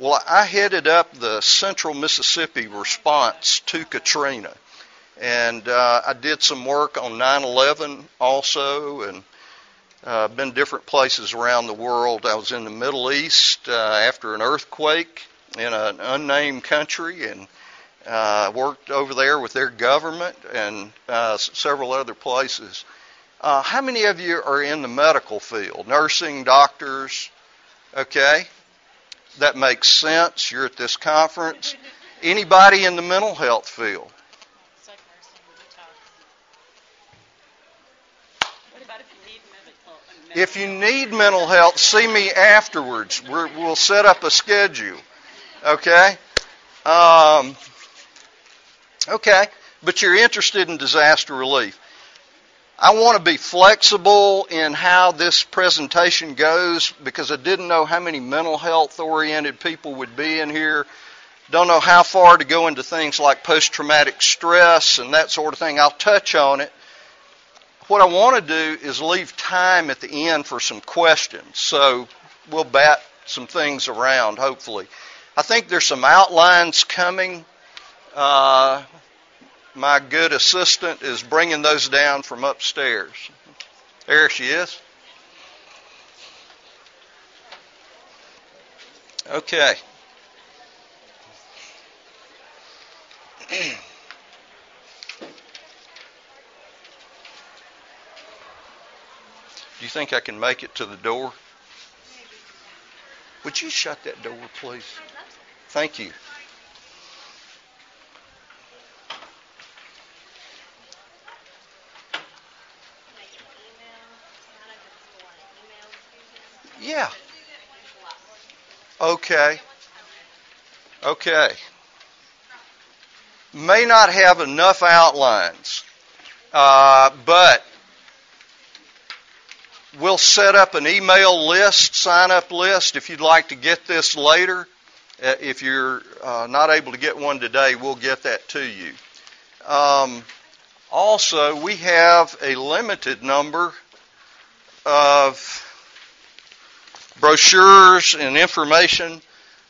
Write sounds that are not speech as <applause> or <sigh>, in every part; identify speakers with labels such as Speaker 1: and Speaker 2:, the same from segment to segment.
Speaker 1: Well, I headed up the Central Mississippi response to Katrina, and uh, I did some work on 9/11 also, and uh, been different places around the world. I was in the Middle East uh, after an earthquake in an unnamed country, and uh, worked over there with their government and uh, several other places. Uh, how many of you are in the medical field? Nursing, doctors? Okay. That makes sense. You're at this conference. Anybody in the mental health field? If you need mental health, see me afterwards. we will set up a schedule. Okay? Um, okay. But you're interested in disaster relief. I want to be flexible in how this presentation goes because I didn't know how many mental health oriented people would be in here. Don't know how far to go into things like post traumatic stress and that sort of thing. I'll touch on it. What I want to do is leave time at the end for some questions. So we'll bat some things around, hopefully. I think there's some outlines coming. Uh, my good assistant is bringing those down from upstairs. There she is. Okay. Do you think I can make it to the door? Would you shut that door, please? Thank you. Yeah. Okay. Okay. May not have enough outlines, uh, but we'll set up an email list, sign up list if you'd like to get this later. Uh, if you're uh, not able to get one today, we'll get that to you. Um, also, we have a limited number of brochures and information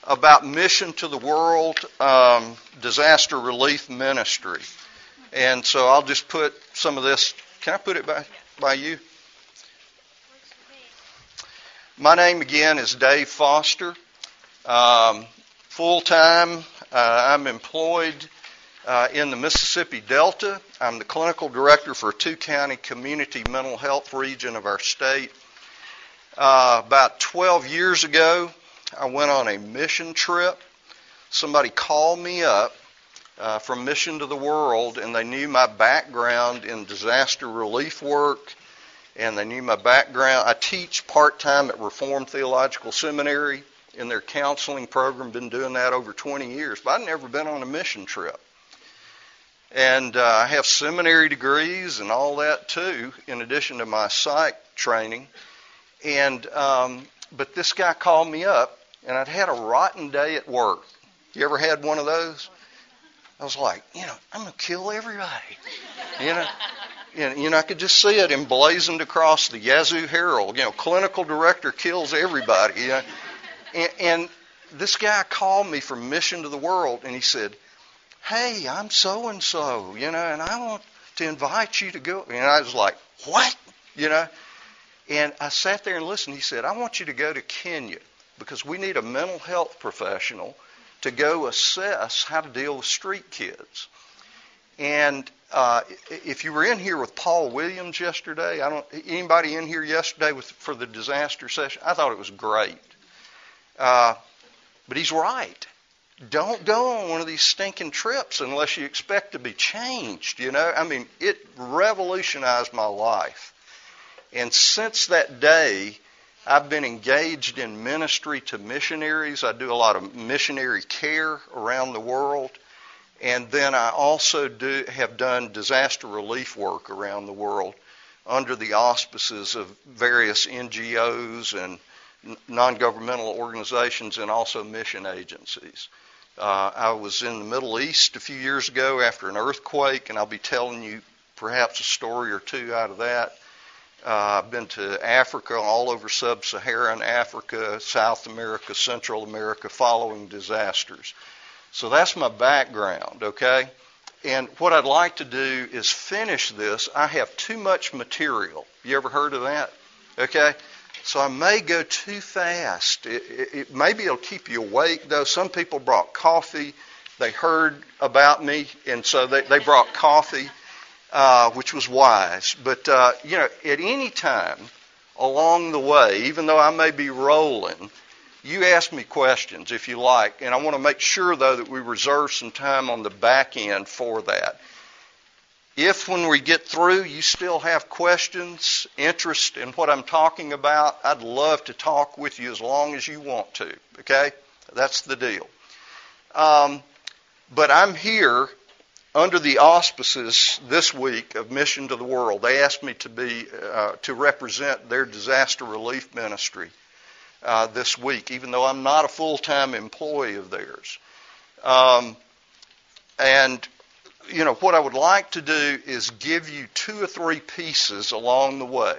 Speaker 1: about Mission to the World um, Disaster Relief Ministry. And so I'll just put some of this. Can I put it by, by you? My name again is Dave Foster. Um, Full time, uh, I'm employed uh, in the Mississippi Delta. I'm the clinical director for a two county community mental health region of our state. Uh, about 12 years ago, I went on a mission trip. Somebody called me up uh, from Mission to the World, and they knew my background in disaster relief work, and they knew my background. I teach part time at Reformed Theological Seminary in their counseling program, been doing that over 20 years, but I've never been on a mission trip. And uh, I have seminary degrees and all that too, in addition to my psych training. And um, but this guy called me up, and I'd had a rotten day at work. You ever had one of those? I was like, you know, I'm gonna kill everybody. You know, and, you know, I could just see it emblazoned across the Yazoo Herald. You know, clinical director kills everybody. You know? and, and this guy called me from Mission to the World, and he said, "Hey, I'm so and so, you know, and I want to invite you to go." And I was like, "What?" You know, and I sat there and listened. He said, I want you to go to Kenya because we need a mental health professional to go assess how to deal with street kids. And uh, if you were in here with Paul Williams yesterday, I don't anybody in here yesterday with, for the disaster session, I thought it was great. Uh, but he's right. Don't go on one of these stinking trips unless you expect to be changed. You know, I mean, it revolutionized my life. And since that day, I've been engaged in ministry to missionaries. I do a lot of missionary care around the world. And then I also do, have done disaster relief work around the world under the auspices of various NGOs and non governmental organizations and also mission agencies. Uh, I was in the Middle East a few years ago after an earthquake, and I'll be telling you perhaps a story or two out of that. Uh, I've been to Africa, all over sub Saharan Africa, South America, Central America, following disasters. So that's my background, okay? And what I'd like to do is finish this. I have too much material. You ever heard of that? Okay? So I may go too fast. It, it, it, maybe it'll keep you awake, though. Some people brought coffee. They heard about me, and so they, they brought coffee, uh, which was wise. But, uh, you know, at any time along the way, even though I may be rolling, you ask me questions if you like. And I want to make sure, though, that we reserve some time on the back end for that. If when we get through you still have questions, interest in what I'm talking about, I'd love to talk with you as long as you want to. Okay? That's the deal. Um, but I'm here under the auspices this week of Mission to the World. They asked me to be uh, to represent their disaster relief ministry uh, this week, even though I'm not a full-time employee of theirs. Um, and you know, what I would like to do is give you two or three pieces along the way.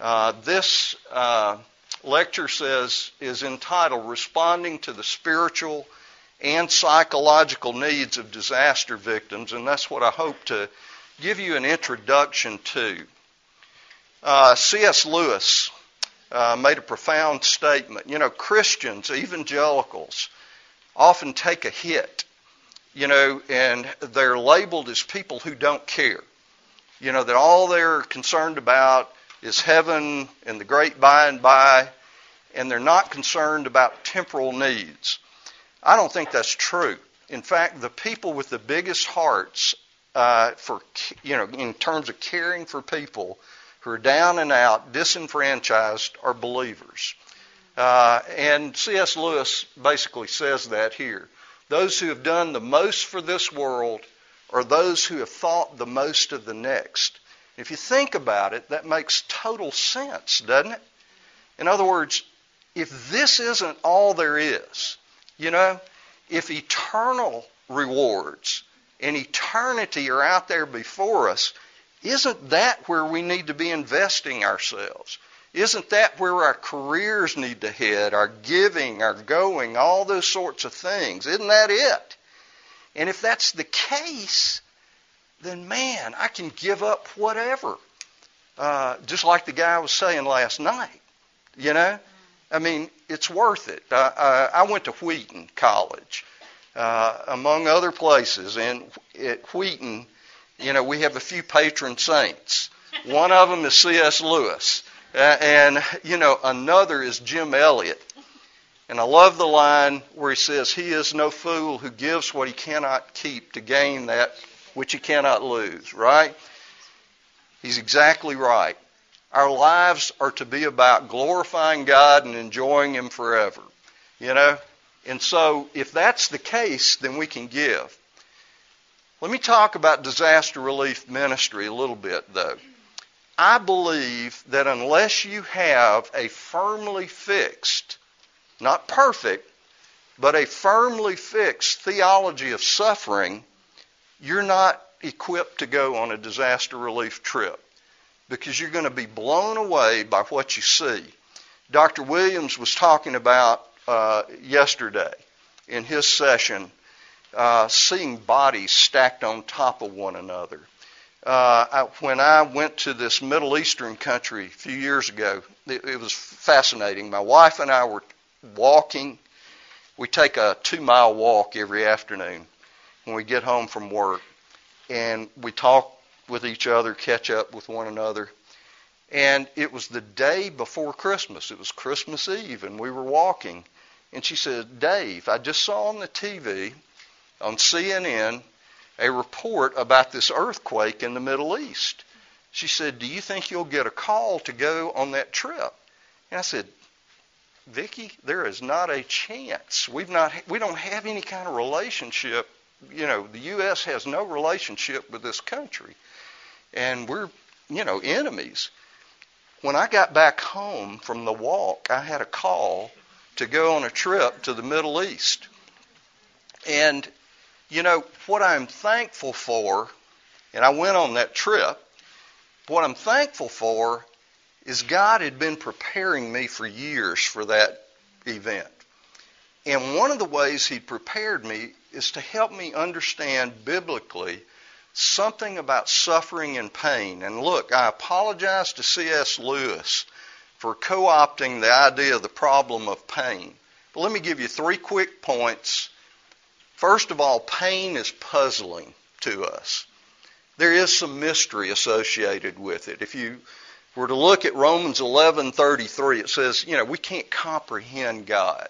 Speaker 1: Uh, this uh, lecture says is entitled "Responding to the Spiritual and Psychological Needs of Disaster Victims," and that's what I hope to give you an introduction to. Uh, C.S. Lewis uh, made a profound statement. You know, Christians, evangelicals, often take a hit you know, and they're labeled as people who don't care. You know, that all they're concerned about is heaven and the great by and by, and they're not concerned about temporal needs. I don't think that's true. In fact, the people with the biggest hearts uh, for, you know, in terms of caring for people who are down and out, disenfranchised, are believers. Uh, and C.S. Lewis basically says that here. Those who have done the most for this world are those who have thought the most of the next. If you think about it, that makes total sense, doesn't it? In other words, if this isn't all there is, you know, if eternal rewards and eternity are out there before us, isn't that where we need to be investing ourselves? Isn't that where our careers need to head, our giving, our going, all those sorts of things? Isn't that it? And if that's the case, then man, I can give up whatever. Uh, just like the guy was saying last night, you know? I mean, it's worth it. Uh, uh, I went to Wheaton College, uh, among other places, and at Wheaton, you know, we have a few patron saints. One of them is C.S. Lewis. Uh, and, you know, another is Jim Elliot. And I love the line where he says, He is no fool who gives what he cannot keep to gain that which he cannot lose, right? He's exactly right. Our lives are to be about glorifying God and enjoying Him forever, you know? And so, if that's the case, then we can give. Let me talk about disaster relief ministry a little bit, though. I believe that unless you have a firmly fixed, not perfect, but a firmly fixed theology of suffering, you're not equipped to go on a disaster relief trip because you're going to be blown away by what you see. Dr. Williams was talking about uh, yesterday in his session uh, seeing bodies stacked on top of one another uh, I, when I went to this Middle Eastern country a few years ago, it, it was fascinating. My wife and I were walking. We take a two mile walk every afternoon when we get home from work, and we talk with each other, catch up with one another. And it was the day before Christmas. It was Christmas Eve, and we were walking. And she said, Dave, I just saw on the TV, on CNN, a report about this earthquake in the Middle East. She said, Do you think you'll get a call to go on that trip? And I said, Vicki, there is not a chance. We've not, we don't have any kind of relationship. You know, the U.S. has no relationship with this country. And we're, you know, enemies. When I got back home from the walk, I had a call to go on a trip to the Middle East. And you know, what I'm thankful for, and I went on that trip, what I'm thankful for is God had been preparing me for years for that event. And one of the ways He prepared me is to help me understand biblically something about suffering and pain. And look, I apologize to C.S. Lewis for co opting the idea of the problem of pain. But let me give you three quick points. First of all, pain is puzzling to us. There is some mystery associated with it. If you were to look at Romans 11:33, it says, you know, we can't comprehend God.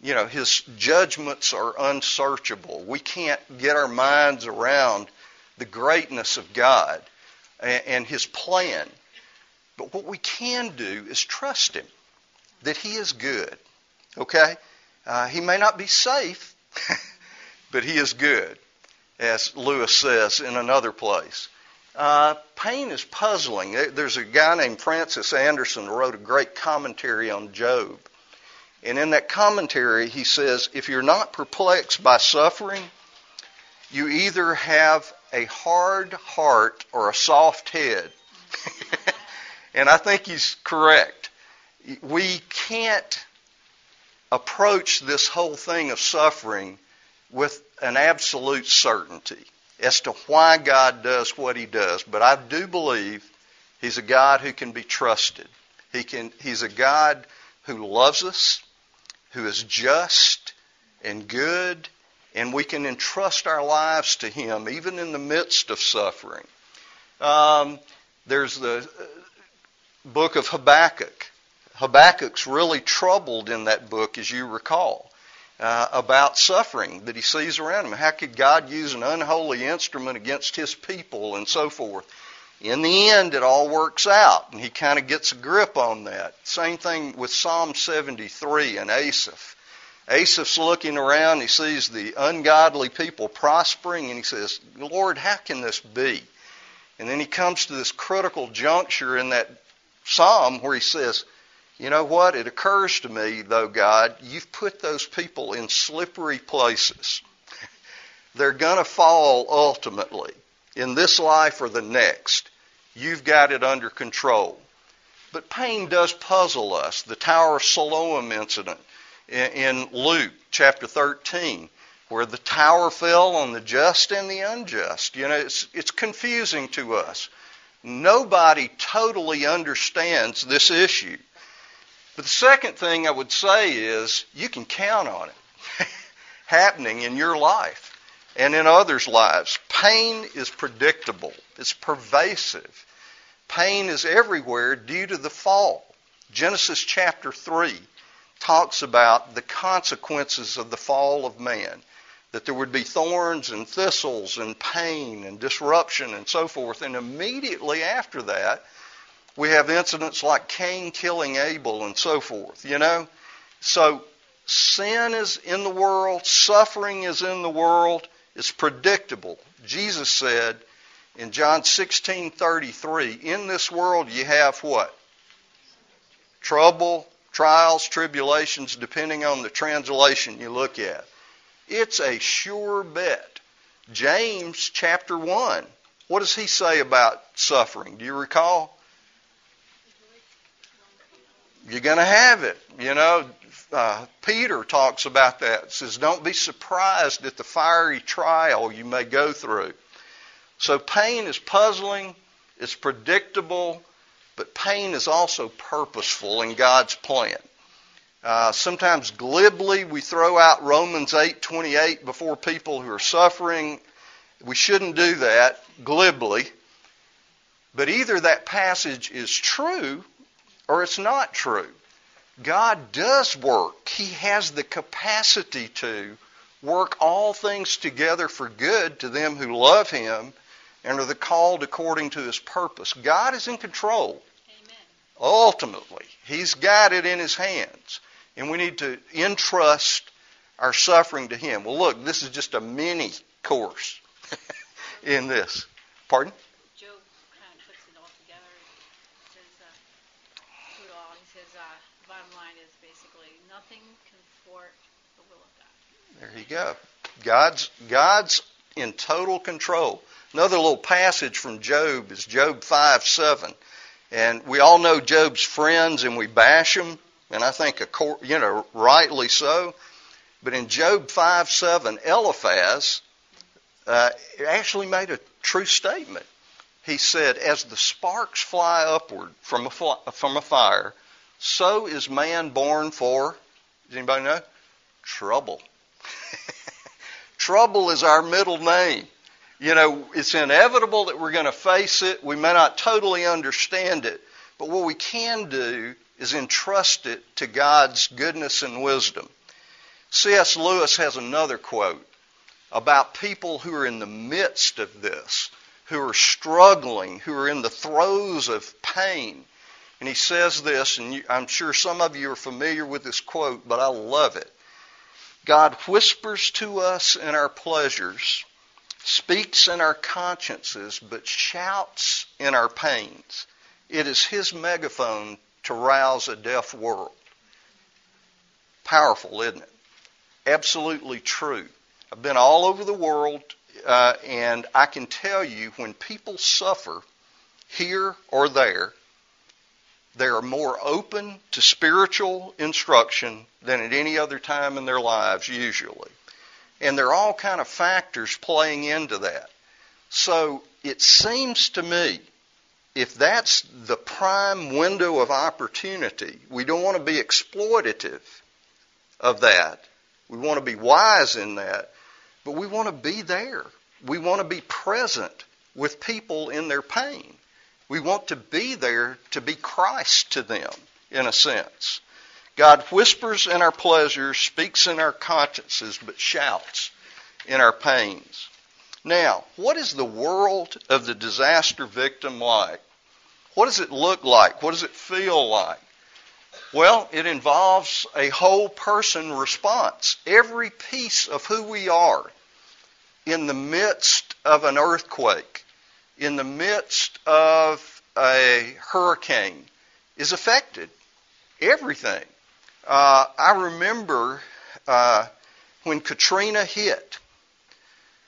Speaker 1: You know, his judgments are unsearchable. We can't get our minds around the greatness of God and his plan. But what we can do is trust him that he is good. Okay? Uh, he may not be safe, <laughs> but he is good, as Lewis says in another place. Uh, pain is puzzling. There's a guy named Francis Andersen who wrote a great commentary on Job. And in that commentary, he says, if you're not perplexed by suffering, you either have a hard heart or a soft head. <laughs> and I think he's correct. We can't approach this whole thing of suffering with an absolute certainty as to why God does what he does. But I do believe he's a God who can be trusted. He can, he's a God who loves us, who is just and good, and we can entrust our lives to him even in the midst of suffering. Um, there's the uh, book of Habakkuk. Habakkuk's really troubled in that book, as you recall uh, about suffering that he sees around him. How could God use an unholy instrument against his people and so forth? In the end, it all works out, and he kind of gets a grip on that. Same thing with Psalm 73 and Asaph. Asaph's looking around, he sees the ungodly people prospering, and he says, Lord, how can this be? And then he comes to this critical juncture in that psalm where he says, you know what? It occurs to me, though, God, you've put those people in slippery places. <laughs> They're going to fall ultimately in this life or the next. You've got it under control. But pain does puzzle us. The Tower of Siloam incident in Luke chapter 13, where the tower fell on the just and the unjust. You know, it's, it's confusing to us. Nobody totally understands this issue. But the second thing I would say is you can count on it <laughs> happening in your life and in others' lives. Pain is predictable, it's pervasive. Pain is everywhere due to the fall. Genesis chapter 3 talks about the consequences of the fall of man. That there would be thorns and thistles and pain and disruption and so forth. And immediately after that, we have incidents like Cain killing Abel and so forth, you know? So sin is in the world, suffering is in the world, it's predictable. Jesus said in John 16:33, "In this world you have what? Trouble, trials, tribulations depending on the translation you look at. It's a sure bet. James chapter 1. What does he say about suffering? Do you recall? You're going to have it. You know, uh, Peter talks about that. Says, "Don't be surprised at the fiery trial you may go through." So pain is puzzling, it's predictable, but pain is also purposeful in God's plan. Uh, sometimes glibly we throw out Romans 8:28 before people who are suffering. We shouldn't do that glibly. But either that passage is true or it's not true. God does work. He has the capacity to work all things together for good to them who love Him and are the called according to His purpose. God is in control. Amen. Ultimately, He's got it in His hands. And we need to entrust our suffering to Him. Well, look, this is just a mini course <laughs> in this. Pardon? There you go. God's God's in total control. Another little passage from Job is Job 5 7. And we all know Job's friends and we bash them, and I think, you know, rightly so. But in Job 5 7, Eliphaz uh, actually made a true statement. He said, As the sparks fly upward from a, from a fire, so is man born for, does anybody know? Trouble. Trouble is our middle name. You know, it's inevitable that we're going to face it. We may not totally understand it. But what we can do is entrust it to God's goodness and wisdom. C.S. Lewis has another quote about people who are in the midst of this, who are struggling, who are in the throes of pain. And he says this, and I'm sure some of you are familiar with this quote, but I love it. God whispers to us in our pleasures, speaks in our consciences, but shouts in our pains. It is his megaphone to rouse a deaf world. Powerful, isn't it? Absolutely true. I've been all over the world, uh, and I can tell you when people suffer here or there, they are more open to spiritual instruction than at any other time in their lives, usually. And there are all kind of factors playing into that. So it seems to me, if that's the prime window of opportunity, we don't want to be exploitative of that. We want to be wise in that, but we want to be there. We want to be present with people in their pain. We want to be there to be Christ to them, in a sense. God whispers in our pleasures, speaks in our consciences, but shouts in our pains. Now, what is the world of the disaster victim like? What does it look like? What does it feel like? Well, it involves a whole person response. Every piece of who we are in the midst of an earthquake, in the midst of a hurricane is affected. Everything. Uh, I remember uh, when Katrina hit,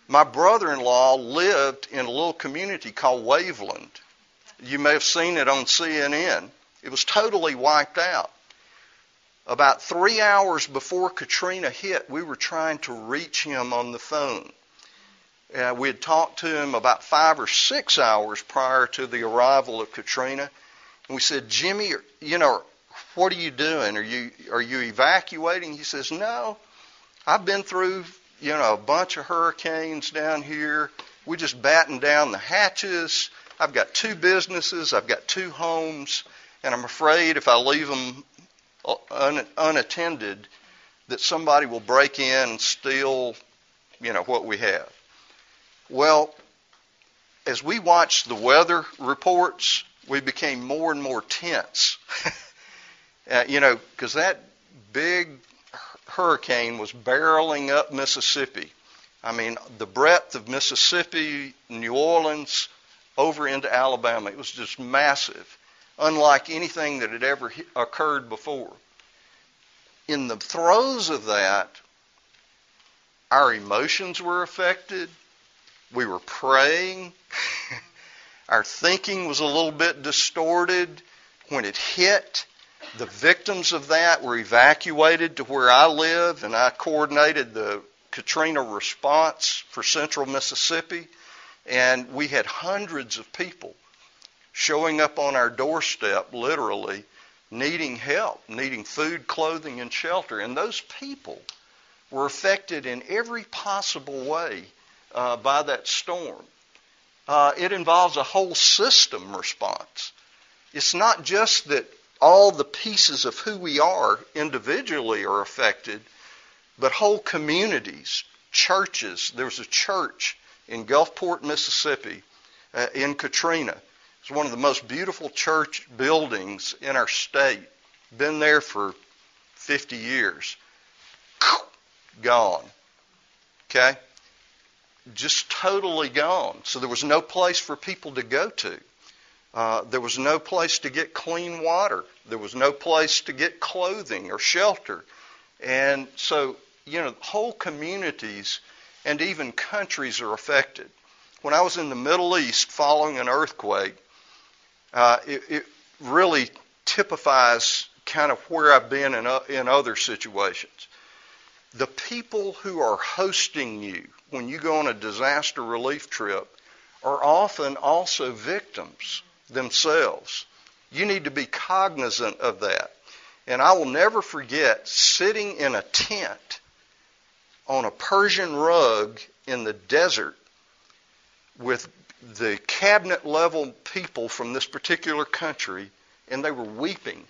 Speaker 1: my brother in law lived in a little community called Waveland. You may have seen it on CNN. It was totally wiped out. About three hours before Katrina hit, we were trying to reach him on the phone. Uh, we had talked to him about five or six hours prior to the arrival of Katrina, and we said, "Jimmy, you know, what are you doing? Are you are you evacuating?" He says, "No, I've been through, you know, a bunch of hurricanes down here. We just batten down the hatches. I've got two businesses, I've got two homes, and I'm afraid if I leave them un- unattended, that somebody will break in and steal, you know, what we have." Well, as we watched the weather reports, we became more and more tense. <laughs> uh, you know, because that big hurricane was barreling up Mississippi. I mean, the breadth of Mississippi, New Orleans, over into Alabama. It was just massive, unlike anything that had ever occurred before. In the throes of that, our emotions were affected. We were praying. <laughs> Our thinking was a little bit distorted. When it hit, the victims of that were evacuated to where I live, and I coordinated the Katrina response for central Mississippi. And we had hundreds of people showing up on our doorstep, literally, needing help, needing food, clothing, and shelter. And those people were affected in every possible way uh, by that storm. Uh, it involves a whole system response. It's not just that all the pieces of who we are individually are affected, but whole communities, churches. There was a church in Gulfport, Mississippi, uh, in Katrina. It's one of the most beautiful church buildings in our state. Been there for 50 years. Gone. Okay? Just totally gone. So there was no place for people to go to. Uh, there was no place to get clean water. There was no place to get clothing or shelter. And so, you know, whole communities and even countries are affected. When I was in the Middle East following an earthquake, uh, it, it really typifies kind of where I've been in, uh, in other situations. The people who are hosting you when you go on a disaster relief trip are often also victims themselves. You need to be cognizant of that. And I will never forget sitting in a tent on a Persian rug in the desert with the cabinet level people from this particular country, and they were weeping.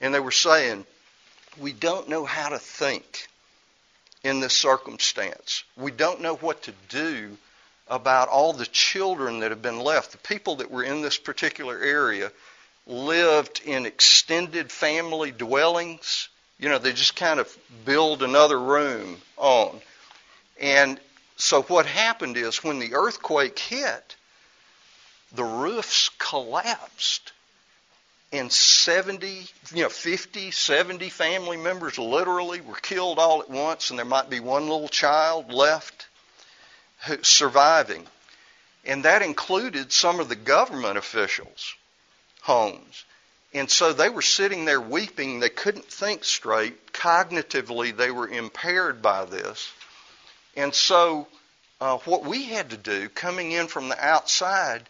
Speaker 1: And they were saying, We don't know how to think in this circumstance. We don't know what to do about all the children that have been left. The people that were in this particular area lived in extended family dwellings. You know, they just kind of build another room on. And so what happened is when the earthquake hit, the roofs collapsed and 70, you know, 50, 70 family members literally were killed all at once and there might be one little child left surviving. And that included some of the government officials' homes. And so they were sitting there weeping. They couldn't think straight. Cognitively, they were impaired by this. And so, uh, what we had to do coming in from the outside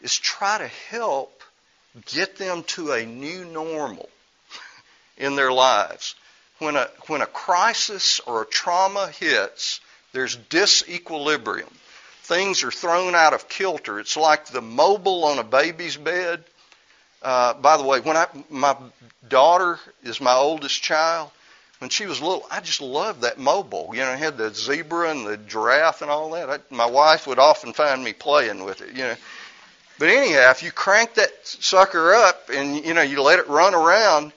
Speaker 1: is try to help get them to a new normal in their lives. When a, when a crisis or a trauma hits, there's disequilibrium. Things are thrown out of kilter. It's like the mobile on a baby's bed. Uh, by the way, when I my daughter is my oldest child, when she was little, I just loved that mobile. You know, it had the zebra and the giraffe and all that. I, my wife would often find me playing with it. You know, but anyhow, if you crank that sucker up and you know you let it run around,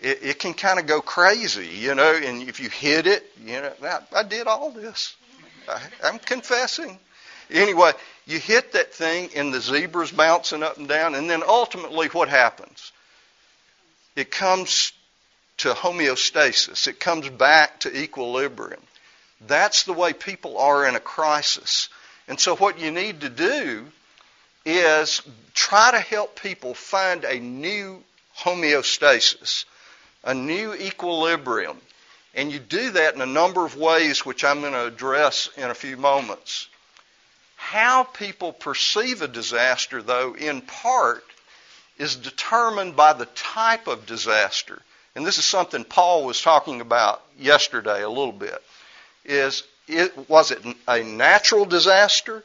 Speaker 1: it, it can kind of go crazy, you know. And if you hit it, you know, I, I did all this. I, I'm confessing. Anyway, you hit that thing, and the zebra's bouncing up and down, and then ultimately, what happens? It comes to homeostasis. It comes back to equilibrium. That's the way people are in a crisis. And so, what you need to do is try to help people find a new homeostasis a new equilibrium. And you do that in a number of ways, which I'm going to address in a few moments. How people perceive a disaster, though, in part, is determined by the type of disaster. And this is something Paul was talking about yesterday a little bit. Is it, was it a natural disaster,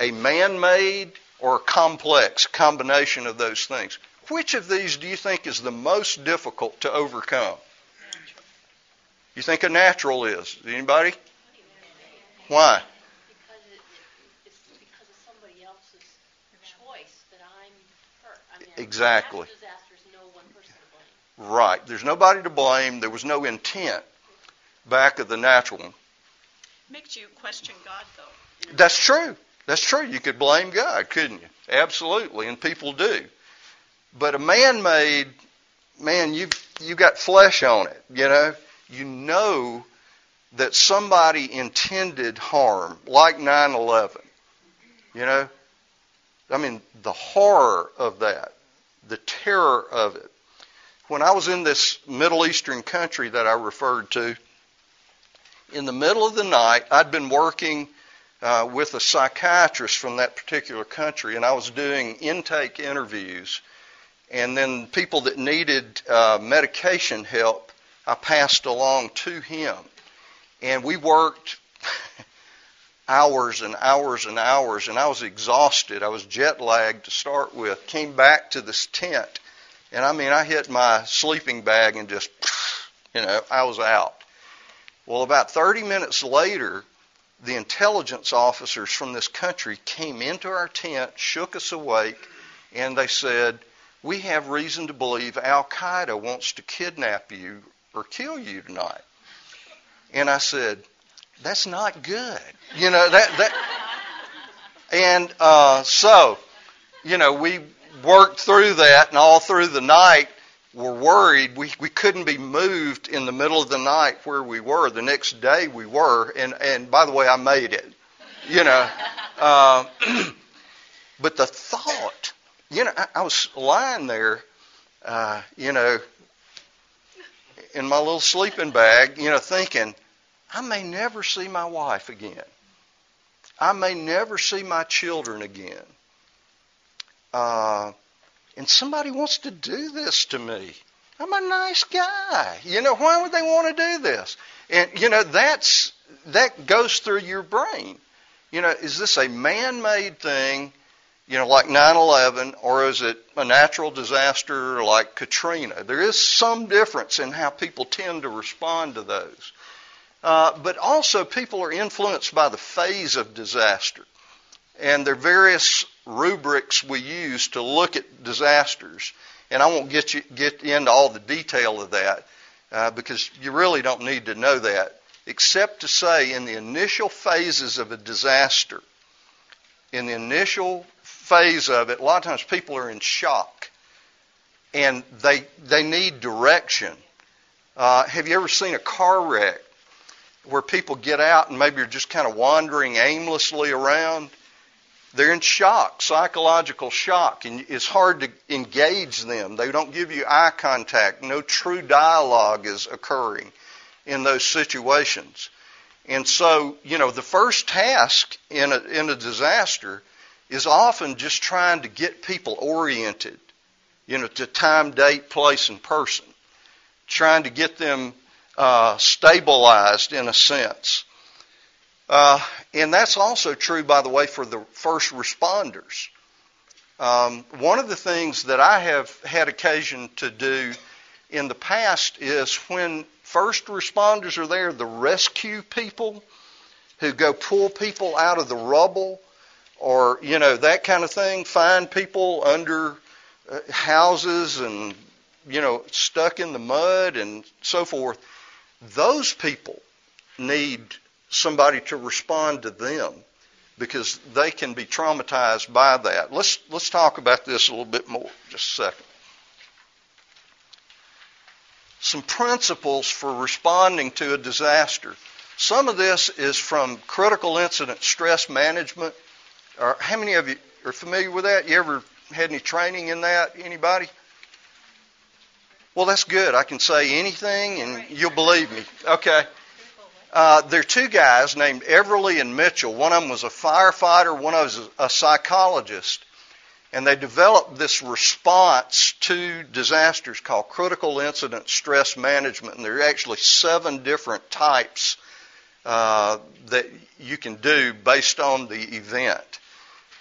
Speaker 1: a man made, or a complex combination of those things? Which of these do you think is the most difficult to overcome? You think a natural is? Anybody? Why? Because it's because of somebody else's choice that I'm hurt. Exactly. right. There's nobody to blame. There was no intent back of the natural one.
Speaker 2: Makes you question God, though.
Speaker 1: That's true. That's true. You could blame God, couldn't you? Absolutely, and people do. But a man made, man, you you got flesh on it, you know. You know that somebody intended harm, like 9/11. You know, I mean the horror of that, the terror of it. When I was in this Middle Eastern country that I referred to, in the middle of the night, I'd been working uh, with a psychiatrist from that particular country, and I was doing intake interviews and then people that needed uh, medication help, I passed along to him. And we worked <laughs> hours and hours and hours, and I was exhausted. I was jet lagged to start with. Came back to this tent, and I mean, I hit my sleeping bag and just, <sniffs> you know, I was out. Well, about 30 minutes later, the intelligence officers from this country came into our tent, shook us awake, and they said, we have reason to believe Al Qaeda wants to kidnap you or kill you tonight. And I said, that's not good. You know, that, that, and, uh, so, you know, we worked through that and all through the night were worried. We, we couldn't be moved in the middle of the night where we were. The next day we were. And, and by the way, I made it, you know. <laughs> Uh, <clears throat> but the thought you know, I, I was lying there, uh, you know, in my little sleeping bag, you know, thinking, I may never see my wife again. I may never see my children again. Uh, and somebody wants to do this to me. I'm a nice guy. You know, why would they want to do this? And you know, that's that goes through your brain. You know, is this a man-made thing, you know, like 9/11 or is it a natural disaster like Katrina? There is some difference in how people tend to respond to those. Uh, but also, people are influenced by the phase of disaster. And their various rubrics we use to look at disasters. And I won't get, you, get into all the detail of that uh, because you really don't need to know that, except to say in the initial phases of a disaster, in the initial phase of it, a lot of times people are in shock and they, they need direction. Uh, have you ever seen a car wreck where people get out and maybe are just kind of wandering aimlessly around? They're in shock, psychological shock, and it's hard to engage them. They don't give you eye contact. No true dialogue is occurring in those situations. And so, you know, the first task in a, in a disaster is often just trying to get people oriented, you know, to time, date, place, and person. Trying to get them uh, stabilized in a sense. Uh, and that's also true, by the way, for the first responders. Um, one of the things that I have had occasion to do in the past is when first responders are there, the rescue people who go pull people out of the rubble or, you know, that kind of thing, find people under uh, houses and, you know, stuck in the mud and so forth. Those people need somebody to respond to them because they can be traumatized by that. Let's let's talk about this a little bit more. Just a second. Some principles for responding to a disaster. Some of this is from critical incident stress management. How many of you are familiar with that? You ever had any training in that? Anybody? Well, that's good. I can say anything and you'll believe me. Okay. Uh, there are two guys named Everly and Mitchell. One of them was a firefighter, one of them was a psychologist. And they developed this response to disasters called critical incident stress management. And there are actually seven different types uh, that you can do based on the event.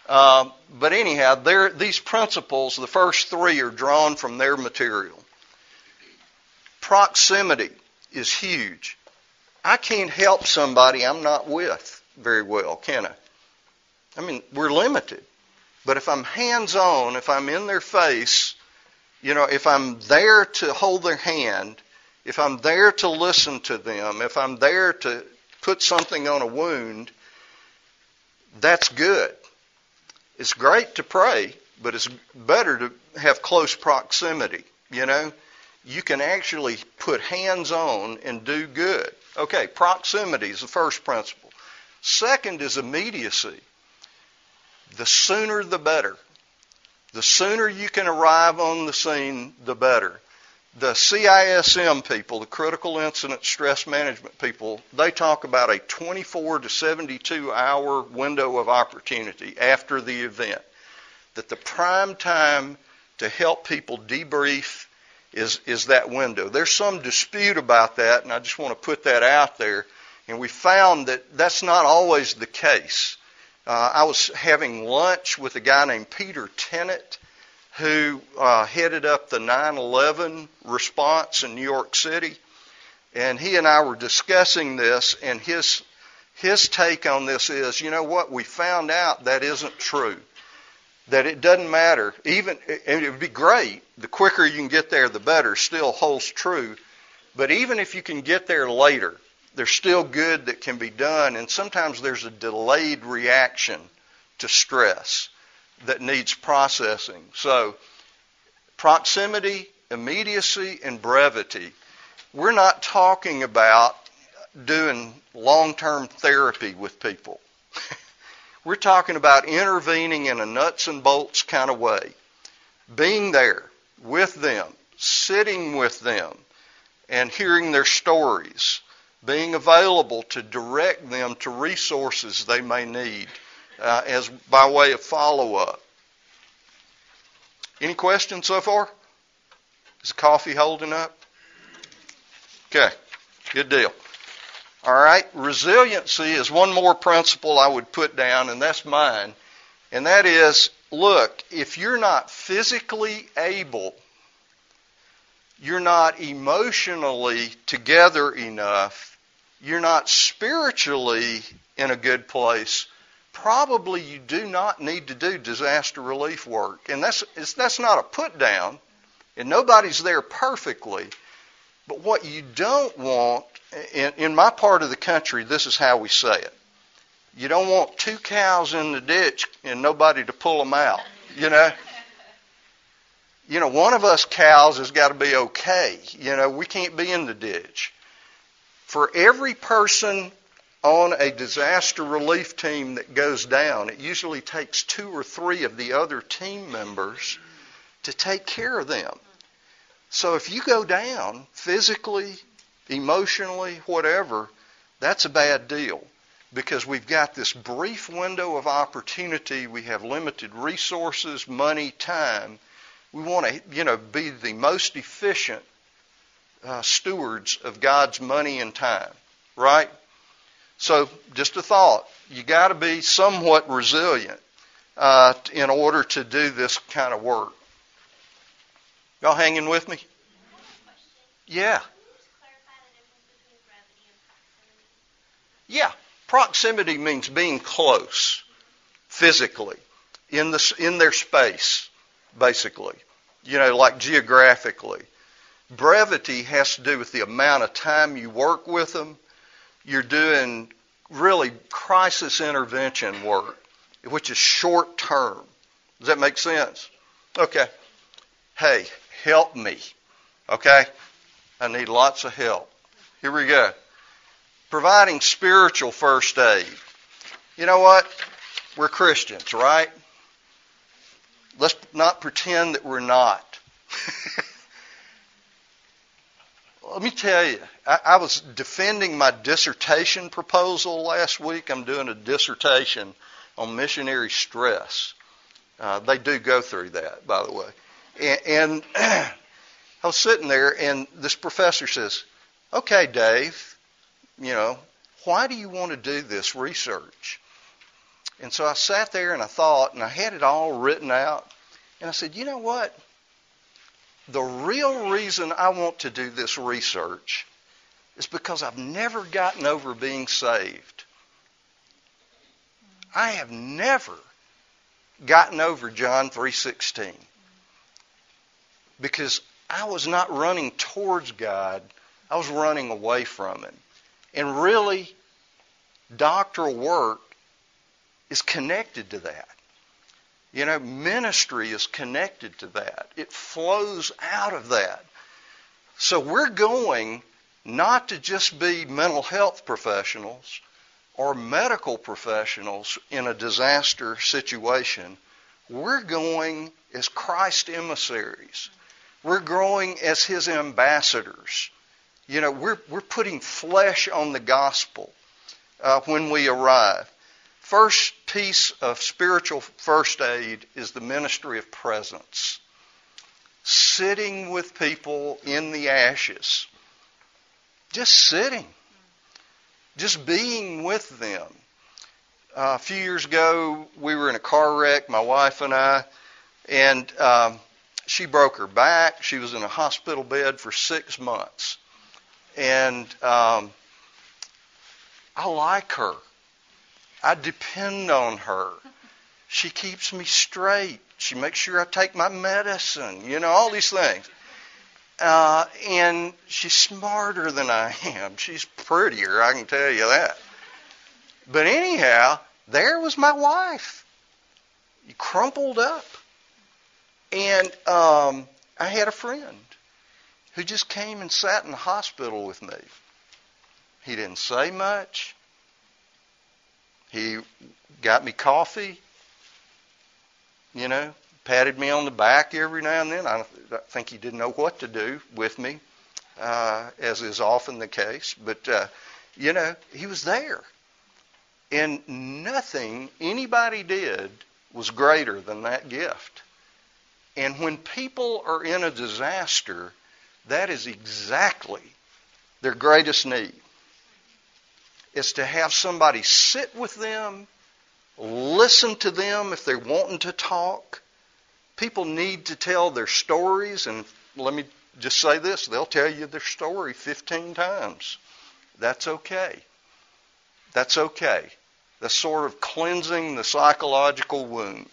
Speaker 1: Uh, but anyhow, these principles, the first three, are drawn from their material. Proximity is huge. I can't help somebody I'm not with very well, can I? I mean, we're limited. But if I'm hands on, if I'm in their face, you know, if I'm there to hold their hand, if I'm there to listen to them, if I'm there to put something on a wound, that's good. It's great to pray, but it's better to have close proximity, you know? You can actually put hands on and do good. Okay, proximity is the first principle. Second is immediacy. The sooner the better. The sooner you can arrive on the scene, the better. The CISM people, the critical incident stress management people, they talk about a 24 to 72 hour window of opportunity after the event. That the prime time to help people debrief is, is that window. There's some dispute about that, and I just want to put that out there. And we found that that's not always the case. Uh, I was having lunch with a guy named Peter Tennant, who uh, headed up the 9/11 response in New York City, and he and I were discussing this. And his his take on this is, you know what? We found out that isn't true that it doesn't matter. Even and it would be great. The quicker you can get there, the better. Still holds true. But even if you can get there later, there's still good that can be done. And sometimes there's a delayed reaction to stress that needs processing. So, proximity, immediacy, and brevity. We're not talking about doing long term therapy with people. We're talking about intervening in a nuts and bolts kind of way. being there with them, sitting with them, and hearing their stories, being available to direct them to resources they may need uh, as by way of follow up. Any questions so far? Is the coffee holding up? Okay, good deal. All right, resiliency is one more principle I would put down, and that's mine. And that is look, if you're not physically able, you're not emotionally together enough, you're not spiritually in a good place, probably you do not need to do disaster relief work. And that's, that's not a put down, and nobody's there perfectly. But what you don't want, in, in my part of the country, this is how we say it. You don't want two cows in the ditch and nobody to pull them out, you know? You know, one of us cows has got to be okay. You know, we can't be in the ditch. For every person on a disaster relief team that goes down, it usually takes two or three of the other team members to take care of them. So if you go down physically, emotionally, whatever, that's a bad deal because we've got this brief window of opportunity. We have limited resources, money, time. We want to, you know, be the most efficient uh, stewards of God's money and time, right? So, just a thought: you got to be somewhat resilient uh, in order to do this kind of work. Y'all hanging with me? Yeah. Yeah. Proximity means being close physically in the in their space, basically. You know, like geographically. Brevity has to do with the amount of time you work with them. You're doing really crisis intervention work, which is short term. Does that make sense? Okay. Hey, help me. Okay? I need lots of help. Here we go. Providing spiritual first aid. You know what? We're Christians, right? Let's not pretend that we're not. <laughs> Let me tell you, I, I, was defending my dissertation proposal last week. I'm doing a dissertation on missionary stress. Uh, they do go through that, by the way. And, and <clears throat> I was sitting there, and this professor says, Okay, Dave, you know, why do you want to do this research? And so I sat there and I thought, and I had it all written out. And I said, You know what? The real reason I want to do this research is because I've never gotten over being saved. I have never gotten over John 3:16 because I was not running towards God, I was running away from Him. And really, doctoral work is connected to that. You know, ministry is connected to that. It flows out of that. So we're going not to just be mental health professionals or medical professionals in a disaster situation. We're going as Christ emissaries. We're growing as His ambassadors. You know, we're, we're putting flesh on the gospel uh, when we arrive. First piece of spiritual first aid is the ministry of presence. Sitting with people in the ashes. Just sitting. Just being with them. Uh, a few years ago, we were in a car wreck, my wife and I, and um, she broke her back. She was in a hospital bed for six months. And um, I like her. I depend on her. She keeps me straight. She makes sure I take my medicine, you know, all these things. Uh, and she's smarter than I am. She's prettier, I can tell you that. But anyhow, there was my wife. Crumpled up. And um, I had a friend who just came and sat in the hospital with me. He didn't say much. He got me coffee, you know, patted me on the back every now and then. I think he didn't know what to do with me, uh, as is often the case. But, uh, you know, he was there. And nothing anybody did was greater than that gift. And when people are in a disaster, that is exactly their greatest need. Is to have somebody sit with them, listen to them if they're wanting to talk. People need to tell their stories, and let me just say this they'll tell you their story 15 times. That's okay. That's okay. That's sort of cleansing the psychological wound.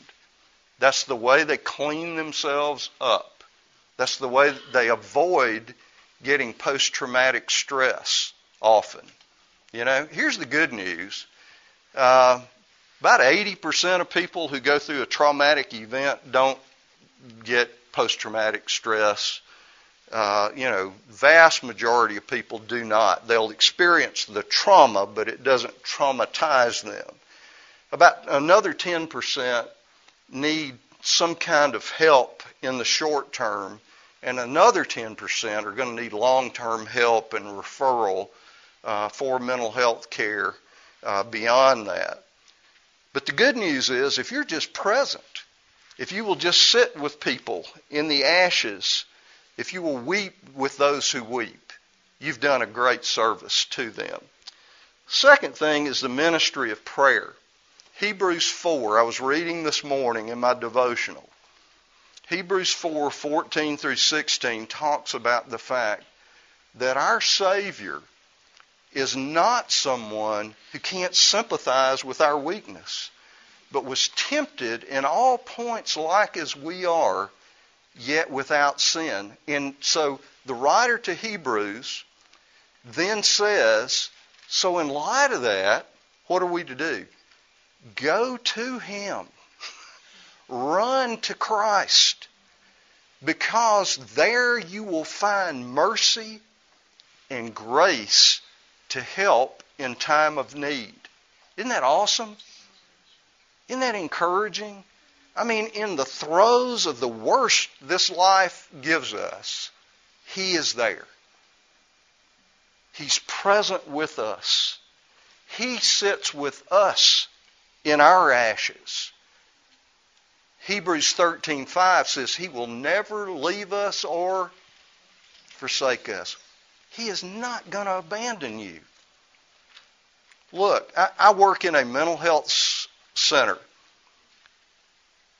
Speaker 1: That's the way they clean themselves up. That's the way they avoid getting post traumatic stress often. You know, here's the good news. Uh, about 80% of people who go through a traumatic event don't get post traumatic stress. Uh, you know, vast majority of people do not. They'll experience the trauma, but it doesn't traumatize them. About another 10% need some kind of help in the short term, and another 10% are going to need long term help and referral uh, for mental health care uh, beyond that. But the good news is if you're just present, if you will just sit with people in the ashes, if you will weep with those who weep, you've done a great service to them. Second thing is the ministry of prayer. Hebrews 4, I was reading this morning in my devotional. Hebrews 4, 14 through 16 talks about the fact that our Savior is not someone who can't sympathize with our weakness, but was tempted in all points like as we are, yet without sin. And so the writer to Hebrews then says, so in light of that, what are we to do? Go to Him. Run to Christ. Because there you will find mercy and grace to help in time of need. Isn't that awesome? Isn't that encouraging? I mean, in the throes of the worst this life gives us, He is there. He's present with us. He sits with us in our ashes. Hebrews 13:5 says he will never leave us or forsake us. He is not going to abandon you. Look, I, I, work in a mental health center.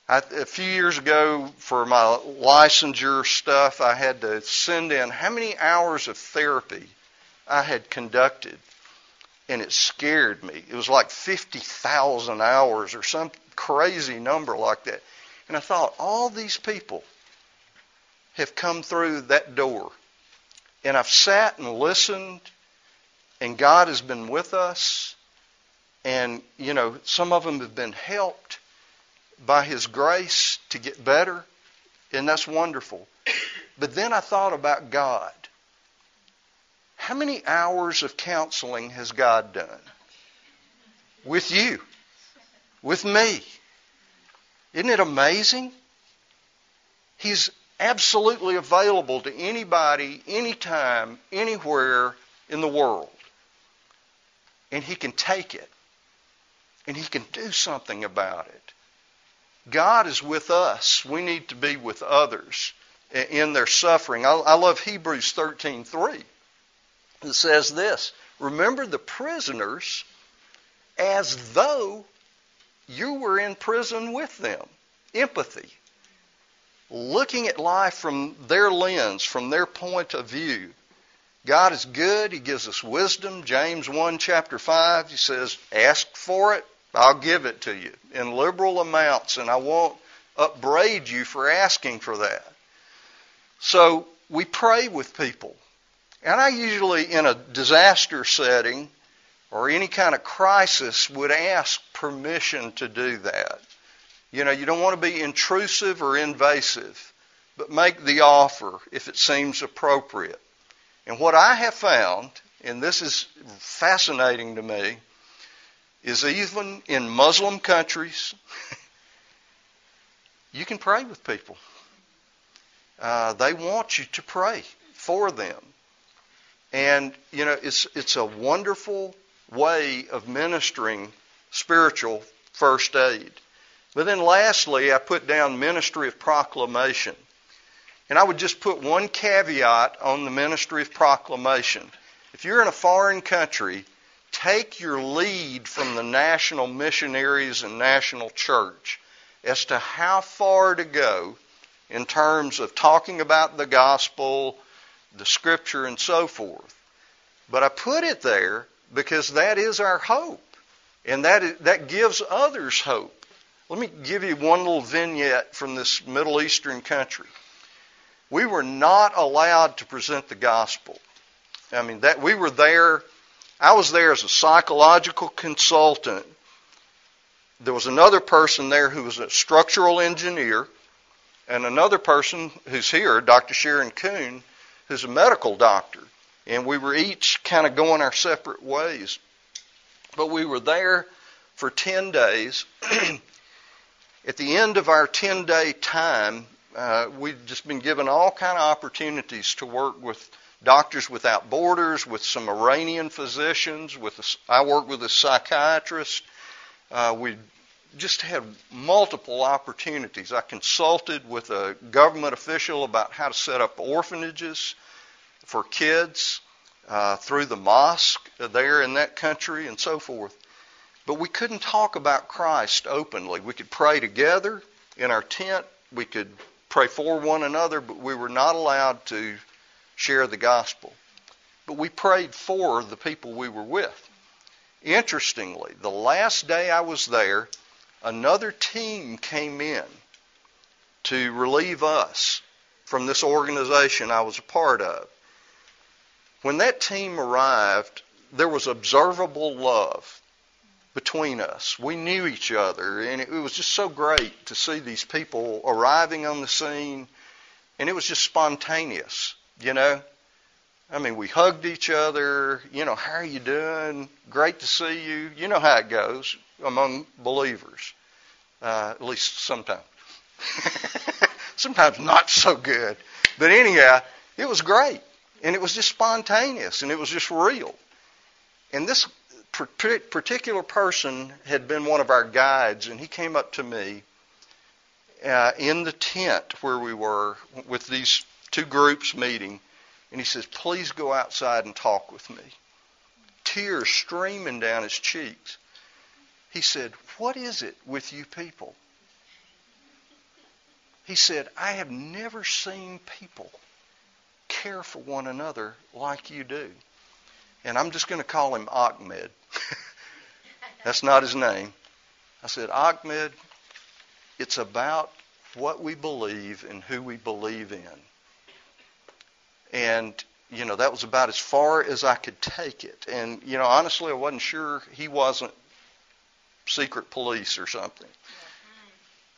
Speaker 1: I, a few years ago, for my licensure stuff, I had to send in how many hours of therapy I had conducted, and it scared me. It was like 50,000 hours or some crazy number like that. And I thought, all these people have come through that door and I've sat and listened, and God has been with us. And, you know, some of them have been helped by His grace to get better, and that's wonderful. But then I thought about God. How many hours of counseling has God done? With you, with me. Isn't it amazing? He's absolutely available to anybody, anytime, anywhere in the world. And he can take it. And he can do something about it. God is with us. We need to be with others in their suffering. I, love Hebrews 13:3. It says this, remember the prisoners as though you were in prison with them. Empathy looking at life from their lens, from their point of view. God is good. He gives us wisdom. James 1 chapter 5, he says, ask for it, I'll give it to you in liberal amounts, and I won't upbraid you for asking for that. So we pray with people. And I usually, in a disaster setting or any kind of crisis, would ask permission to do that. You know, you don't want to be intrusive or invasive, but make the offer if it seems appropriate. And what I have found, and this is fascinating to me, is even in Muslim countries, <laughs> you can pray with people. Uh, they want you to pray for them. And, you know, it's, it's a wonderful way of ministering spiritual first aid. But then lastly, I put down ministry of proclamation. And I would just put one caveat on the ministry of proclamation. If you're in a foreign country, take your lead from the national missionaries and national church as to how far to go in terms of talking about the gospel, the scripture, and so forth. But I put it there because that is our hope. And that, is, that gives others hope. Let me give you one little vignette from this Middle Eastern country. We were not allowed to present the gospel. I mean, that we were there. I was there as a psychological consultant. There was another person there who was a structural engineer, and another person who's here, Dr. Sharon Kuhn, who's a medical doctor. And we were each kind of going our separate ways. But we were there for 10 days. <clears throat> At the end of our 10 day time, uh, we'd just been given all kind of opportunities to work with Doctors Without Borders, with some Iranian physicians. With a, I worked with a psychiatrist. Uh, we just had multiple opportunities. I consulted with a government official about how to set up orphanages for kids uh, through the mosque there in that country and so forth. But we couldn't talk about Christ openly. We could pray together in our tent. We could pray for one another, but we were not allowed to share the gospel. But we prayed for the people we were with. Interestingly, the last day I was there, another team came in to relieve us from this organization I was a part of. When that team arrived, there was observable love between us. We knew each other, and it, was just so great to see these people arriving on the scene, and it was just spontaneous, you know. I mean, we hugged each other, you know, how are you doing? Great to see you. You know how it goes among believers, uh, at least sometimes. <laughs> sometimes not so good. But anyhow, it was great. And it was just spontaneous and it was just real. And this particular person had been one of our guides, and he came up to me uh, in the tent where we were with these two groups meeting, and he says, Please go outside and talk with me. Tears streaming down his cheeks. He said, What is it with you people? He said, I have never seen people care for one another like you do and I'm just going to call him Ahmed. <laughs> That's not his name. I said, Ahmed, it's about what we believe and who we believe in. And, you know, that was about as far as I could take it. And, you know, honestly, I wasn't sure he wasn't secret police or something.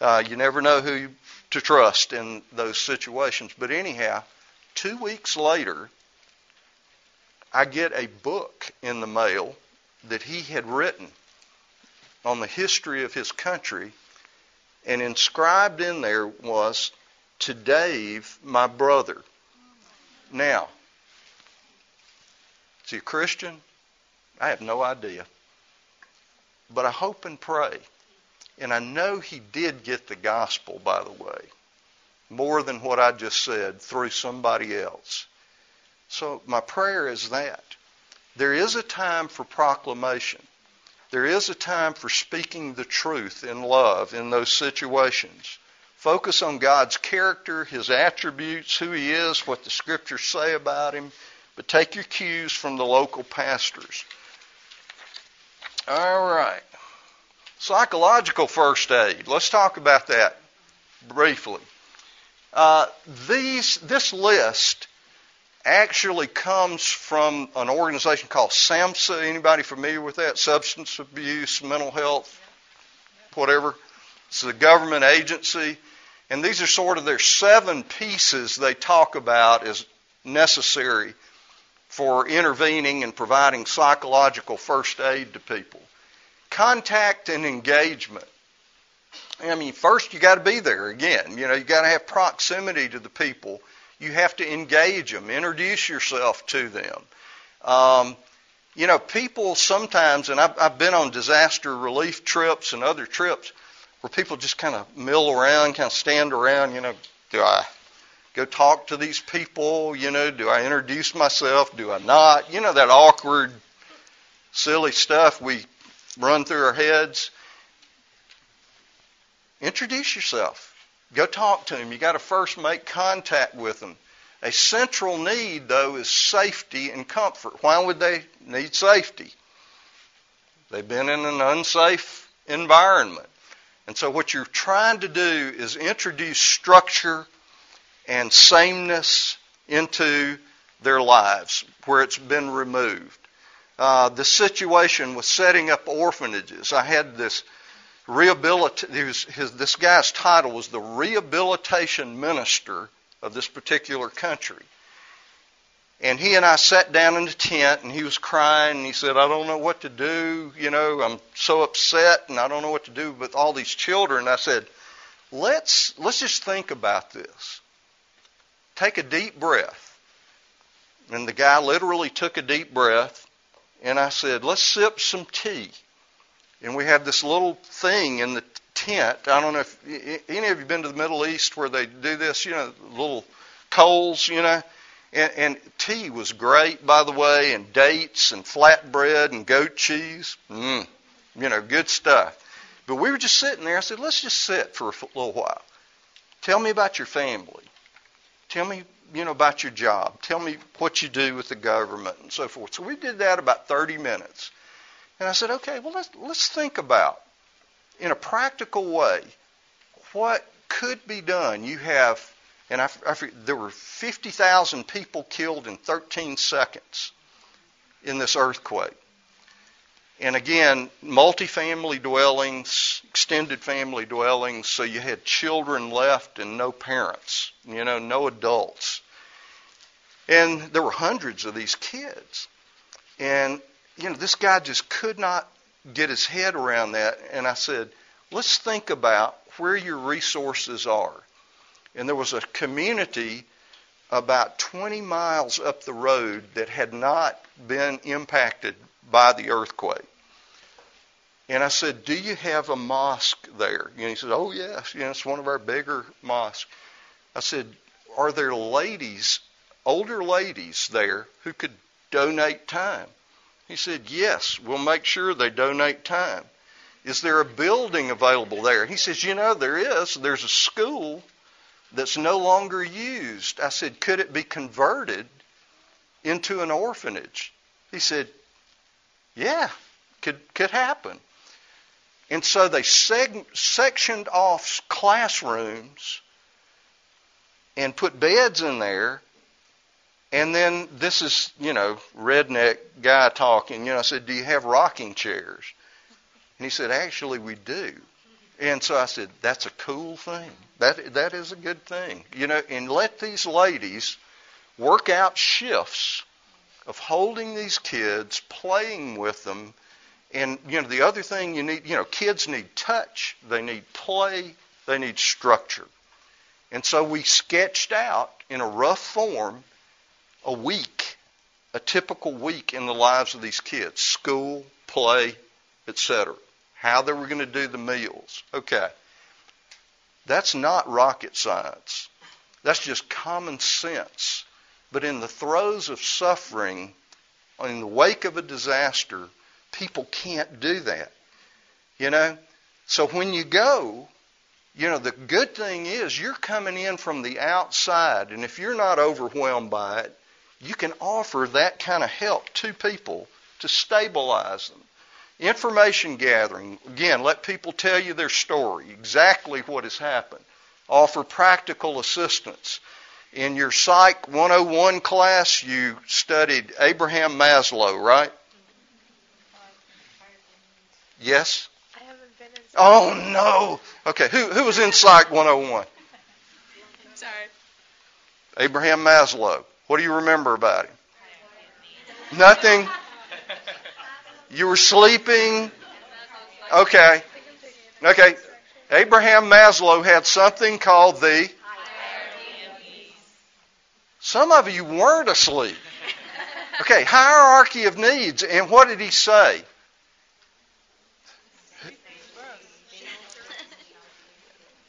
Speaker 1: Uh, you never know who to trust in those situations. But anyhow, two weeks later, I get a book in the mail that he had written on the history of his country, and inscribed in there was, To Dave, my brother. Now, is he a Christian? I have no idea. But I hope and pray. And I know he did get the gospel, by the way, more than what I just said, through somebody else. So my prayer is that. There is a time for proclamation. There is a time for speaking the truth in love in those situations. Focus on God's character, His attributes, who He is, what the Scriptures say about Him, but take your cues from the local pastors. All right. Psychological first aid. Let's talk about that briefly. Uh, these, this list actually comes from an organization called SAMHSA. Anybody familiar with that? Substance abuse, mental health, whatever. It's a government agency. And these are sort of their seven pieces they talk about as necessary for intervening and providing psychological first aid to people. Contact and engagement. I mean, first you got to be there again. You know, you got to have proximity to the people. You have to engage them, introduce yourself to them. Um, you know, people sometimes, and I've, I've been on disaster relief trips and other trips where people just kind of mill around, kind of stand around. You know, do I go talk to these people? You know, do I introduce myself? Do I not? You know, that awkward, silly stuff we run through our heads. Introduce yourself. Go talk to them. You got to first make contact with them. A central need, though, is safety and comfort. Why would they need safety? They've been in an unsafe environment. And so, what you're trying to do is introduce structure and sameness into their lives where it's been removed. Uh, the situation with setting up orphanages. I had this rehabilit. this guy's title was the rehabilitation minister of this particular country. And he and I sat down in the tent, and he was crying, and he said, I don't know what to do. You know, I'm so upset, and I don't know what to do with all these children. I said, let's, let's just think about this. Take a deep breath. And the guy literally took a deep breath, and I said, let's sip some tea. And we had this little thing in the tent. I don't know if any of you been to the Middle East where they do this, you know, little coals, you know. And, and tea was great, by the way, and dates and flatbread and goat cheese. Mm, you know, good stuff. But we were just sitting there. I said, let's just sit for a little while. Tell me about your family. Tell me, you know, about your job. Tell me what you do with the government and so forth. So we did that about 30 minutes. And I said, okay, well, let's, let's think about in a practical way, what could be done? You have, and I, I, there were 50,000 people killed in 13 seconds in this earthquake. And again, multifamily dwellings, extended family dwellings, so you had children left and no parents, you know, no adults. And there were hundreds of these kids. And, you know, this guy just could not get his head around that. And I said, let's think about where your resources are. And there was a community about 20 miles up the road that had not been impacted by the earthquake. And I said, Do you have a mosque there? And he said, Oh, yes. You know, it's one of our bigger mosques. I said, Are there ladies, older ladies there, who could donate time? He said, Yes, we'll make sure they donate time. Is there a building available there? He says, You know, there is. There's a school that's no longer used. I said, Could it be converted into an orphanage? He said, Yeah, could, could happen. And so they seg- sectioned off classrooms and put beds in there and then this is, you know, redneck guy talking. You know, I said, Do you have rocking chairs? And he said, Actually, we do. And so I said, That's a cool thing. That that is a good thing. You know, and let these ladies work out shifts of holding these kids, playing with them. And you know, the other thing you need, you know, kids need touch, they need play, they need structure. And so we sketched out in a rough form a week, a typical week in the lives of these kids school, play, etc. How they were going to do the meals. Okay. That's not rocket science. That's just common sense. But in the throes of suffering, in the wake of a disaster, people can't do that. You know? So when you go, you know, the good thing is you're coming in from the outside, and if you're not overwhelmed by it, you can offer that kind of help to people to stabilize them. Information gathering, again, let people tell you their story, exactly what has happened. Offer practical assistance. In your Psych 101 class, you studied Abraham Maslow, right? Yes? I haven't been in Psych Oh, no. Okay, who, who was in Psych 101?
Speaker 2: Sorry.
Speaker 1: Abraham Maslow. What do you remember about him? Nothing? You were sleeping? Okay. Okay. Abraham Maslow had something called the. Some of you weren't asleep. Okay, hierarchy of needs. And what did he say?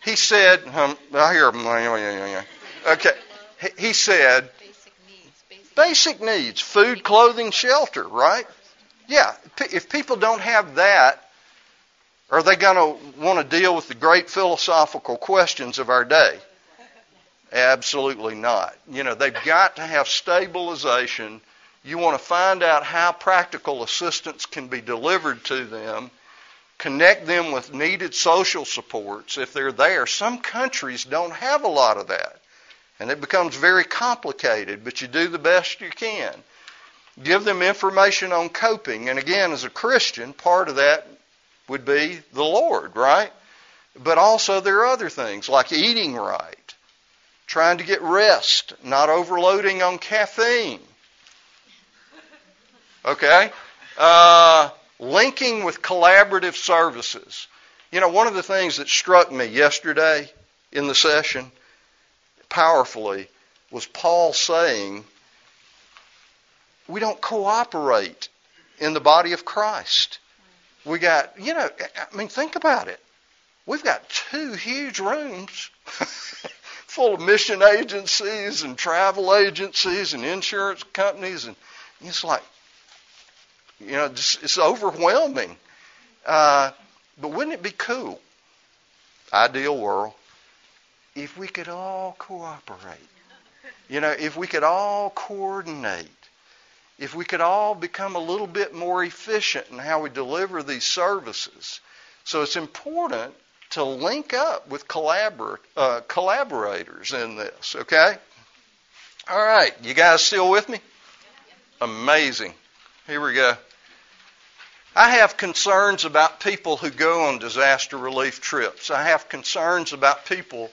Speaker 1: He said, um, I hear him. Okay. He said, basic needs, basic needs, food, clothing, shelter, right? Yeah. If people don't have that, are they going to want to deal with the great philosophical questions of our day? Absolutely not. You know, they've got to have stabilization. You want to find out how practical assistance can be delivered to them connect them with needed social supports if they're there. Some countries don't have a lot of that. And it becomes very complicated, but you do the best you can. Give them information on coping. And again, as a Christian, part of that would be the Lord, right? But also there are other things like eating right, trying to get rest, not overloading on caffeine. Okay? Uh, linking with collaborative services. You know, one of the things that struck me yesterday in the session powerfully was Paul saying, we don't cooperate in the body of Christ. We got, you know, I mean, think about it. We've got two huge rooms full of mission agencies and travel agencies and insurance companies, and it's like, you know, it's, it's overwhelming. Uh, but wouldn't it be cool, ideal world, if we could all cooperate? You know, if we could all coordinate, if we could all become a little bit more efficient in how we deliver these services. So it's important to link up with collabor- uh, collaborators in this, okay? All right, you guys still with me? Amazing. Here we go. I have concerns about people who go on disaster relief trips. I have concerns about people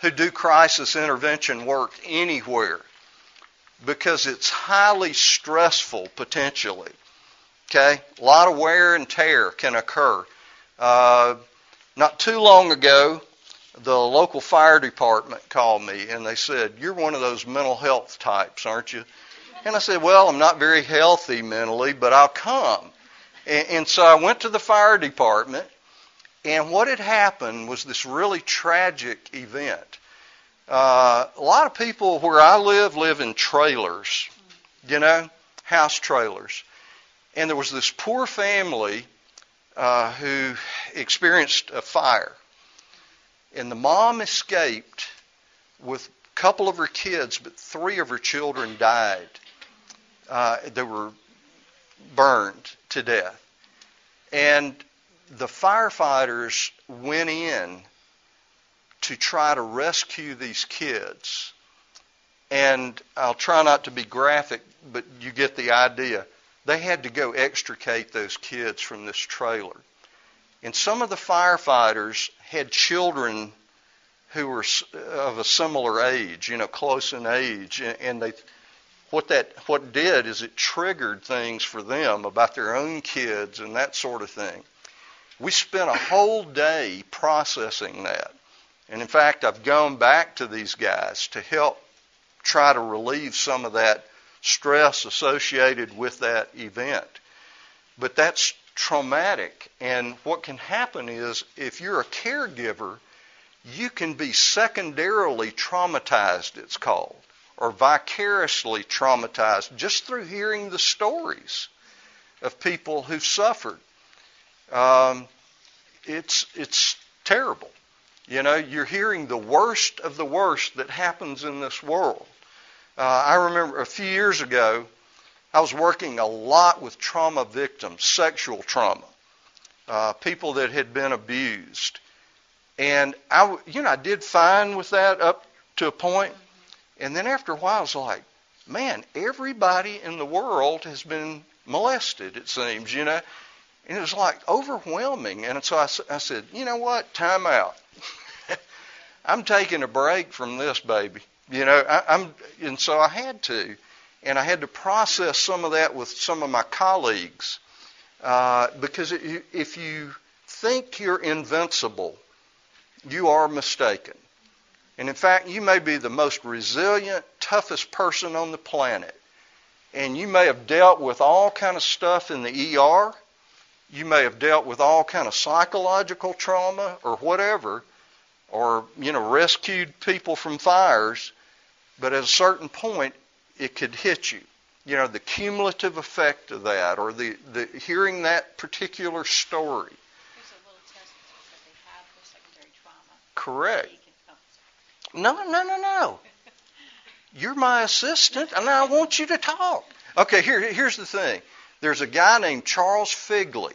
Speaker 1: who do crisis intervention work anywhere because it's highly stressful potentially. Okay? A lot of wear and tear can occur. Uh, not too long ago, the local fire department called me and they said, You're one of those mental health types, aren't you? And I said, Well, I'm not very healthy mentally, but I'll come. And, and so I went to the fire department, and what had happened was this really tragic event. Uh, a lot of people where I live live in trailers, you know, house trailers. And there was this poor family uh, who experienced a fire. And the mom escaped with a couple of her kids, but three of her children died. Uh, they were burned to death. And the firefighters went in to try to rescue these kids. And I'll try not to be graphic, but you get the idea. They had to go extricate those kids from this trailer. And some of the firefighters had children who were of a similar age, you know, close in age, and they what that what did is it triggered things for them about their own kids and that sort of thing. We spent a whole day processing that. And in fact, I've gone back to these guys to help try to relieve some of that stress associated with that event. But that's traumatic. And what can happen is if you're a caregiver, you can be secondarily traumatized, it's called or vicariously traumatized just through hearing the stories of people who've suffered. Um, it's it's terrible. You know, you're hearing the worst of the worst that happens in this world. Uh, I remember a few years ago, I was working a lot with trauma victims, sexual trauma, uh, people that had been abused, and I, you know, I did fine with that up to a point. And then after a while, it's like, man, everybody in the world has been molested, it seems, you know. And it was like overwhelming. And so I, I said, you know what? Time out. <laughs> I'm taking a break from this, baby. You know, I, I'm, and so I had to. And I had to process some of that with some of my colleagues. Uh, because if you think you're invincible you are mistaken. And in fact, you may be the most resilient, toughest person on the planet. And you may have dealt with all kind of stuff in the ER. You may have dealt with all kind of psychological trauma or whatever, or you know, rescued people from fires. But at a certain point, it could hit you. You know, the cumulative effect of that, or the, the hearing that particular story. Correct. No, no, no, no. You're my assistant, and I want you to talk. Okay, here, here's the thing. There's a guy named Charles Figley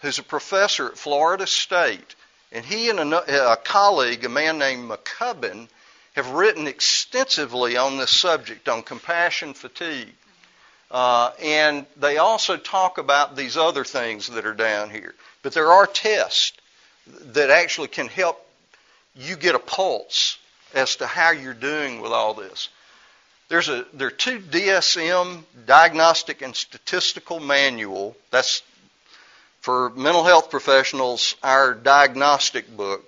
Speaker 1: who's a professor at Florida State, and he and a, a colleague, a man named McCubbin, have written extensively on this subject, on compassion fatigue. Uh, and they also talk about these other things that are down here. But there are tests that actually can help you get a pulse as to how you're doing with all this. There's a there are two DSM diagnostic and statistical manual. That's for mental health professionals, our diagnostic book.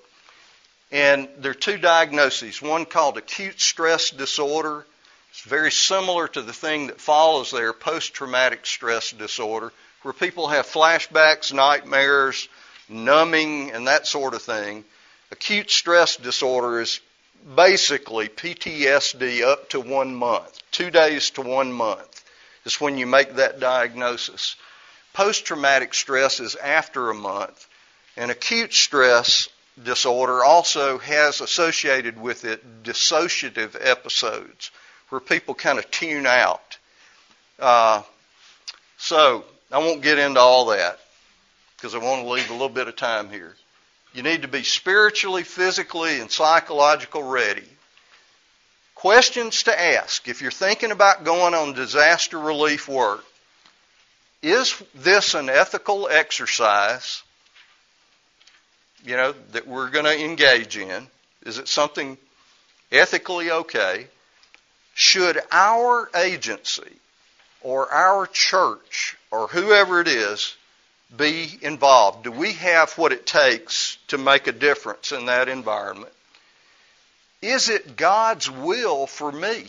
Speaker 1: And there are two diagnoses. One called acute stress disorder. It's very similar to the thing that follows there, post traumatic stress disorder, where people have flashbacks, nightmares, numbing, and that sort of thing. Acute stress disorder is basically PTSD up to one month, two days to one month is when you make that diagnosis. Post traumatic stress is after a month, and acute stress disorder also has associated with it dissociative episodes where people kind of tune out. Uh, so I won't get into all that because I want to leave a little bit of time here. You need to be spiritually, physically, and psychological ready. Questions to ask if you're thinking about going on disaster relief work. Is this an ethical exercise, you know, that we're going to engage in? Is it something ethically okay? Should our agency or our church or whoever it is be involved? Do we have what it takes to make a difference in that environment? Is it God's will for me?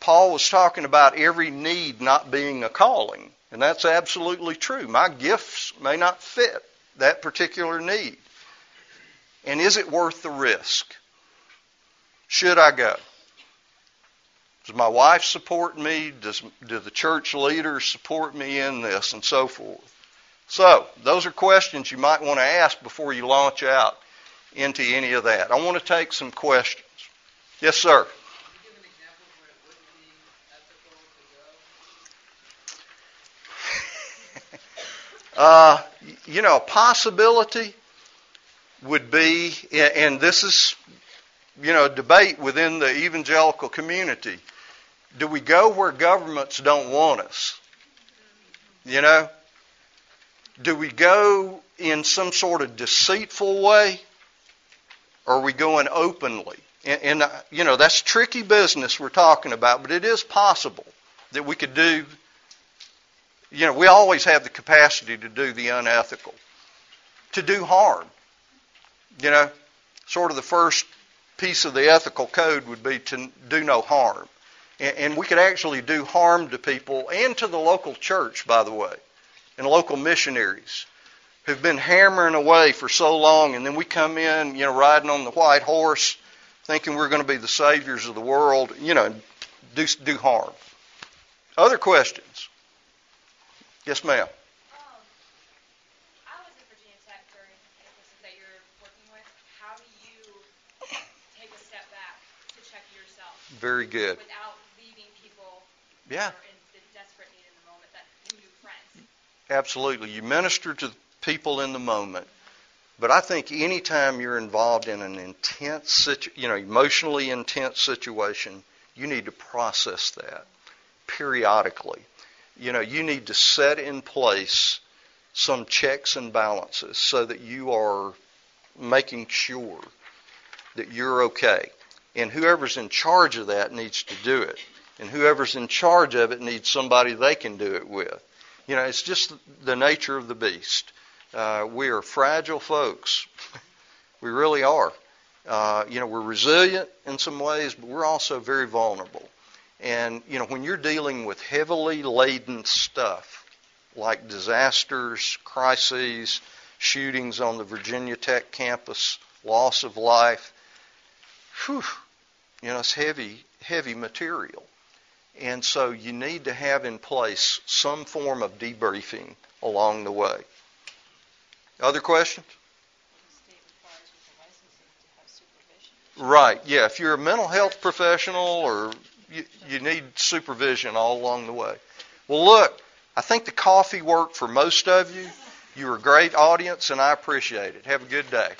Speaker 1: Paul was talking about every need not being a calling, and that's absolutely true. My gifts may not fit that particular need. And is it worth the risk? Should I go? Does my wife support me? Does do the church leaders support me in this and so forth? So, those are questions you might want to ask before you launch out into any of that. I want to take some questions. Yes, sir. Uh, you know, a possibility would be, and this is, you know, a debate within the evangelical community. Do we go where governments don't want us? You know, do we go in some sort of deceitful way? Or are we going openly? And, and uh, you know, that's tricky business we're talking about, but it is possible that we could do, you know, we always have the capacity to do the unethical, to do harm. You know, sort of the first piece of the ethical code would be to do no harm. And, we could actually do harm to people and to the local church, by the way and local missionaries who've been hammering away for so long, and then we come in, you know, riding on the white horse, thinking we're going to be the saviors of the world, you know, do do harm. Other questions? Yes, ma'am. Um, Very good.
Speaker 2: Without leaving people
Speaker 1: yeah. Absolutely. You minister to people in the moment. But I think anytime you're involved in an intense, situ- you know, emotionally intense situation, you need to process that periodically. You know, you need to set in place some checks and balances so that you are making sure that you're okay. And whoever's in charge of that needs to do it. And whoever's in charge of it needs somebody they can do it with. You know, it's just the nature of the beast. Uh, we are fragile folks. <laughs> We really are. Uh, you know, we're resilient in some ways, but we're also very vulnerable. And, you know, when you're dealing with heavily laden stuff like disasters, crises, shootings on the Virginia Tech campus, loss of life, whew, you know, it's heavy, heavy material. And so you need to have in place some form of debriefing along the way. Other questions? Right, yeah. If you're a mental health professional or you, you need supervision all along the way. Well, look, I think the coffee worked for most of you. You were a great audience, and I appreciate it. Have a good day.